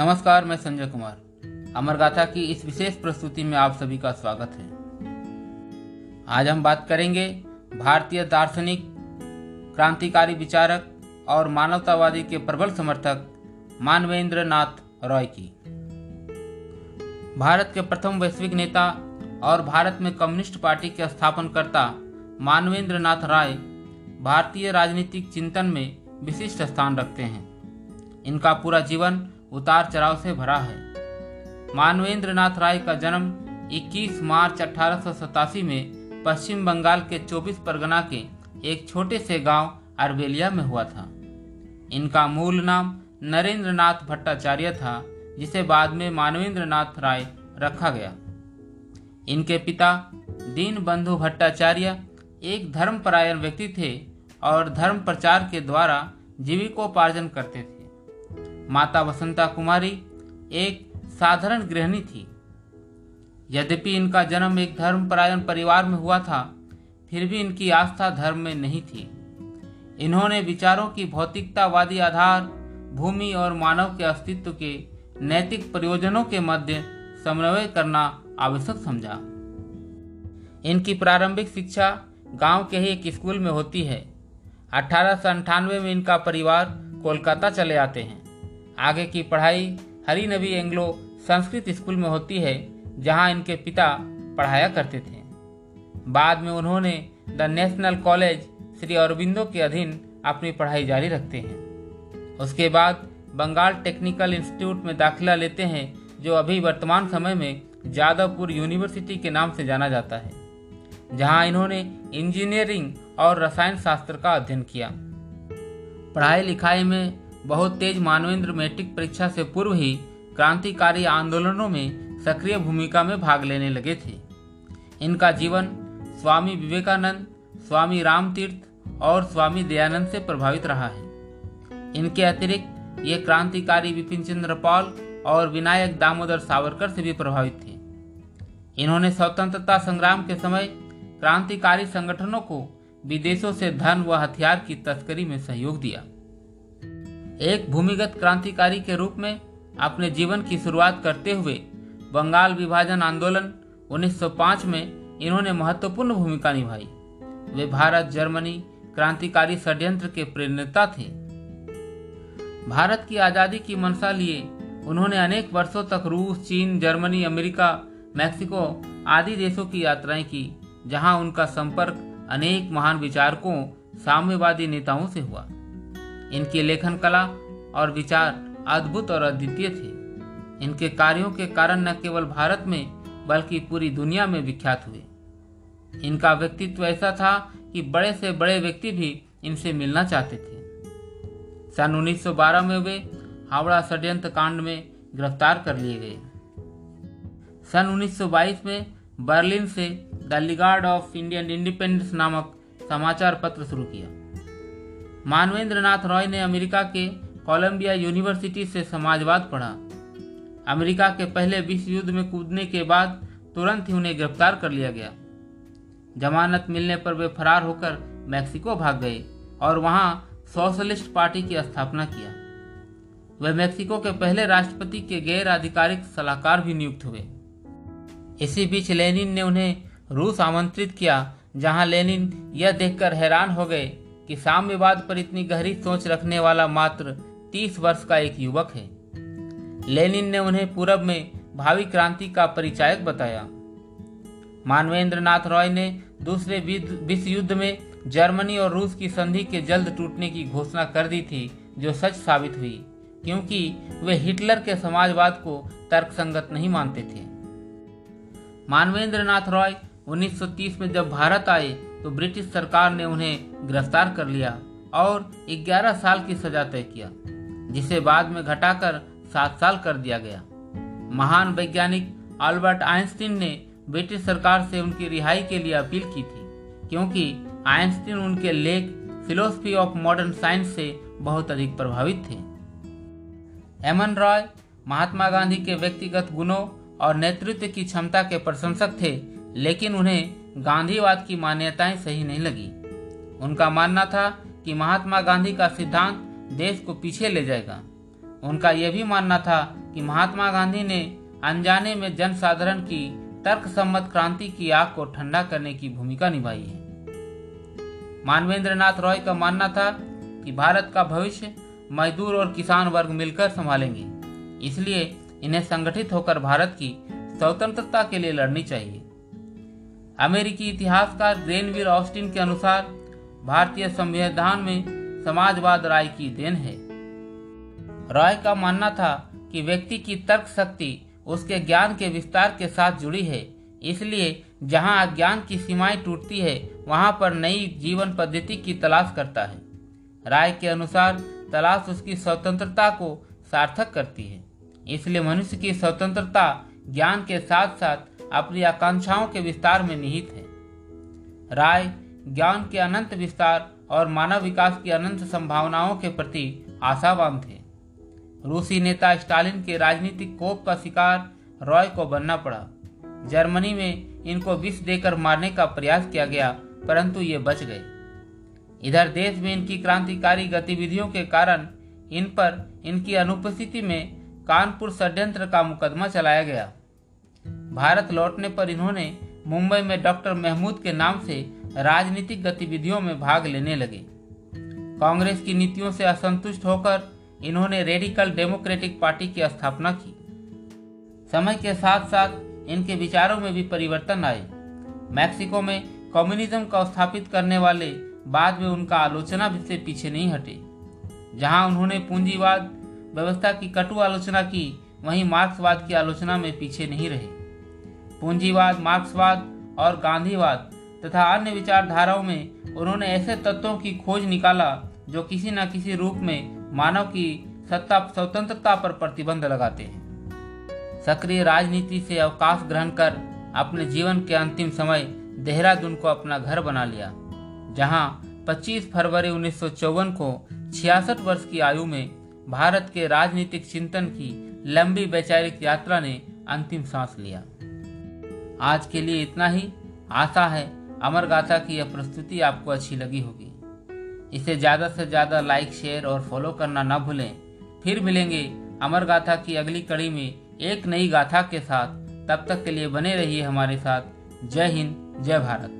नमस्कार, मैं संजय कुमार। अमर गाथा की इस विशेष प्रस्तुति में आप सभी का स्वागत है। आज हम बात करेंगे भारतीय दार्शनिक, क्रांतिकारी विचारक और मानवतावादी के प्रबल समर्थक मानवेंद्र नाथ रॉय की। भारत के प्रथम वैश्विक नेता और भारत में कम्युनिस्ट पार्टी के स्थापनकर्ता मानवेंद्र नाथ राय भारतीय राजनीतिक चिंतन में विशिष्ट स्थान रखते हैं। इनका पूरा जीवन उतार चढ़ाव से भरा है। मानवेंद्र नाथ राय का जन्म 21 मार्च अठारह सौ सतासी में पश्चिम बंगाल के 24 परगना के एक छोटे से गाँव अरबेलिया में हुआ था। इनका मूल नाम नरेंद्र नाथ भट्टाचार्य था, जिसे बाद में मानवेंद्र नाथ राय रखा गया। इनके पिता दीन बंधु भट्टाचार्य एक धर्मपरायण व्यक्ति थे और धर्म प्रचार के द्वारा जीविकोपार्जन करते थे। माता वसंता कुमारी एक साधारण गृहिणी थी। यद्यपि इनका जन्म एक धर्मपरायण परिवार में हुआ था, फिर भी इनकी आस्था धर्म में नहीं थी। इन्होंने विचारों की भौतिकतावादी आधार, भूमि और मानव के अस्तित्व के नैतिक प्रयोजनों के मध्य समन्वय करना आवश्यक समझा। इनकी प्रारंभिक शिक्षा गाँव के ही एक स्कूल में होती है। अठारह में इनका परिवार कोलकाता चले आते हैं। आगे की पढ़ाई हरी नबी एंग्लो संस्कृत स्कूल में होती है, जहाँ इनके पिता पढ़ाया करते थे। बाद में उन्होंने the national college Shri Aurobindo के अधीन अपनी पढ़ाई जारी रखते हैं। उसके बाद बंगाल टेक्निकल इंस्टीट्यूट में दाखिला लेते हैं, जो अभी वर्तमान समय में जादवपुर यूनिवर्सिटी के नाम से जाना जाता है, जहाँ इन्होंने इंजीनियरिंग और रसायन शास्त्र का अध्ययन किया। पढ़ाई लिखाई में बहुत तेज मानवेंद्र मैट्रिक परीक्षा से पूर्व ही क्रांतिकारी आंदोलनों में सक्रिय भूमिका में भाग लेने लगे थे। इनका जीवन स्वामी विवेकानंद, स्वामी रामतीर्थ और स्वामी दयानंद से प्रभावित रहा है। इनके अतिरिक्त ये क्रांतिकारी विपिन चंद्र पॉल और विनायक दामोदर सावरकर से भी प्रभावित थे। इन्होंने स्वतंत्रता संग्राम के समय क्रांतिकारी संगठनों को विदेशों से धन व हथियार की तस्करी में सहयोग दिया। एक भूमिगत क्रांतिकारी के रूप में अपने जीवन की शुरुआत करते हुए बंगाल विभाजन आंदोलन 1905 में इन्होंने महत्वपूर्ण भूमिका निभाई। वे भारत, जर्मनी क्रांतिकारी षड्यंत्र के प्रेरणता थे। भारत की आज़ादी की मंशा लिए उन्होंने अनेक वर्षों तक रूस, चीन, जर्मनी, अमेरिका, मैक्सिको आदि देशों की यात्राएँ की, जहाँ उनका संपर्क अनेक महान विचारकों, साम्यवादी नेताओं से हुआ। इनकी लेखन कला और विचार अद्भुत और अद्वितीय थे। इनके कार्यों के कारण न केवल भारत में, बल्कि पूरी दुनिया में विख्यात हुए। इनका व्यक्तित्व ऐसा था कि बड़े से बड़े व्यक्ति भी इनसे मिलना चाहते थे। सन 1912 में वे हावड़ा षड्यंत्र कांड में गिरफ़्तार कर लिए गए। सन 1922 में बर्लिन से the league of Indian independence नामक समाचार पत्र शुरू किया। मानवेंद्र नाथ रॉय ने अमेरिका के कोलंबिया यूनिवर्सिटी से समाजवाद पढ़ा। अमेरिका के पहले विश्व युद्ध में कूदने के बाद तुरंत ही उन्हें गिरफ़्तार कर लिया गया। जमानत मिलने पर वे फरार होकर मैक्सिको भाग गए और वहाँ सोशलिस्ट पार्टी की स्थापना किया। वे मैक्सिको के पहले राष्ट्रपति के गैर आधिकारिक सलाहकार भी नियुक्त हुए। इसी बीच लेनिन ने उन्हें रूस आमंत्रित किया, जहाँ लेनिन यह देखकर हैरान हो गए कि साम्यवाद पर इतनी गहरी सोच रखने वाला मात्र तीस वर्ष का एक युवक है। लेनिन ने उन्हें पूरब में भावी क्रांति का परिचायक बताया। मानवेंद्र नाथ रॉय ने दूसरे विश्व युद्ध में जर्मनी और रूस की संधि के जल्द टूटने की घोषणा कर दी थी, जो सच साबित हुई, क्योंकि वे हिटलर के समाजवाद को तर्कसंगत नहीं मानते थे। मानवेंद्र नाथ रॉय 1930 में जब भारत आए तो ब्रिटिश सरकार ने उन्हें गिरफ़्तार कर लिया और 11 साल की सजा तय किया, जिसे बाद में घटाकर सात साल कर दिया गया। महान वैज्ञानिक अल्बर्ट आइंस्टीन ने ब्रिटिश सरकार से उनकी रिहाई के लिए अपील की थी, क्योंकि आइंस्टीन उनके लेख फिलोसफी ऑफ़ मॉडर्न साइंस से बहुत अधिक प्रभावित थे। एमन रॉय महात्मा गांधी के व्यक्तिगत गुणों और नेतृत्व की क्षमता के प्रशंसक थे, लेकिन उन्हें गांधीवाद की मान्यताएँ सही नहीं लगी। उनका मानना था कि महात्मा गांधी का सिद्धांत देश को पीछे ले जाएगा। उनका यह भी मानना था कि महात्मा गांधी ने अनजाने में जन साधारण की तर्क सम्मत क्रांति की आग को ठंडा करने की भूमिका निभाई है। मानवेंद्र नाथ रॉय का मानना था कि भारत का भविष्य मजदूर और किसान वर्ग मिलकर संभालेंगे। इसलिए इन्हें संगठित होकर भारत की स्वतंत्रता के लिए लड़नी चाहिए। अमेरिकी इतिहासकार ग्रेनविल ऑस्टिन के अनुसार भारतीय संविधान में समाजवाद राय की देन है। रॉय का मानना था कि व्यक्ति की तर्क शक्ति उसके ज्ञान के विस्तार के साथ जुड़ी है, इसलिए जहाँ अज्ञान की सीमाएँ टूटती है, वहाँ पर नई जीवन पद्धति की तलाश करता है। राय के अनुसार तलाश उसकी स्वतंत्रता को सार्थक करती है, इसलिए मनुष्य की स्वतंत्रता ज्ञान के साथ साथ अपनी आकांक्षाओं के विस्तार में निहित है। राय, ज्ञान के अनंत विस्तार और मानव विकास की अनंत संभावनाओं के प्रति आशावान थे। रूसी नेता स्टालिन के राजनीतिक कोप का शिकार रॉय को बनना पड़ा। जर्मनी में इनको विष देकर मारने का प्रयास किया गया, परंतु ये बच गए। इधर देश में इनकी क्रांतिकारी गतिविधियों के कारण इन पर इनकी अनुपस्थिति में कानपुर षड्यंत्र का मुकदमा चलाया गया। भारत लौटने पर इन्होंने मुंबई में डॉक्टर महमूद के नाम से राजनीतिक गतिविधियों में भाग लेने लगे। कांग्रेस की नीतियों से असंतुष्ट होकर इन्होंने रेडिकल डेमोक्रेटिक पार्टी की स्थापना की। समय के साथ साथ इनके विचारों में भी परिवर्तन आए। मैक्सिको में कम्युनिज्म का स्थापित करने वाले बाद में उनका आलोचना भी से पीछे नहीं हटे। जहाँ उन्होंने पूंजीवाद व्यवस्था की कटु आलोचना की, वहीं मार्क्सवाद की आलोचना में पीछे नहीं रहे। पूंजीवाद, मार्क्सवाद और गांधीवाद तथा अन्य विचारधाराओं में उन्होंने ऐसे तत्वों की खोज निकाला जो किसी न किसी रूप में मानव की सत्ता, स्वतंत्रता पर प्रतिबंध लगाते हैं। सक्रिय राजनीति से अवकाश ग्रहण कर अपने जीवन के अंतिम समय देहरादून को अपना घर बना लिया, जहाँ 25 फरवरी उन्नीस सौ चौवन को छियासठ वर्ष की आयु में भारत के राजनीतिक चिंतन की लंबी वैचारिक यात्रा ने अंतिम सांस लिया। आज के लिए इतना ही। आशा है अमर गाथा की यह प्रस्तुति आपको अच्छी लगी होगी। इसे ज़्यादा से ज़्यादा लाइक शेयर और फॉलो करना न भूलें। फिर मिलेंगे अमर गाथा की अगली कड़ी में एक नई गाथा के साथ। तब तक के लिए बने रहिए हमारे साथ। जय हिंद, जय भारत।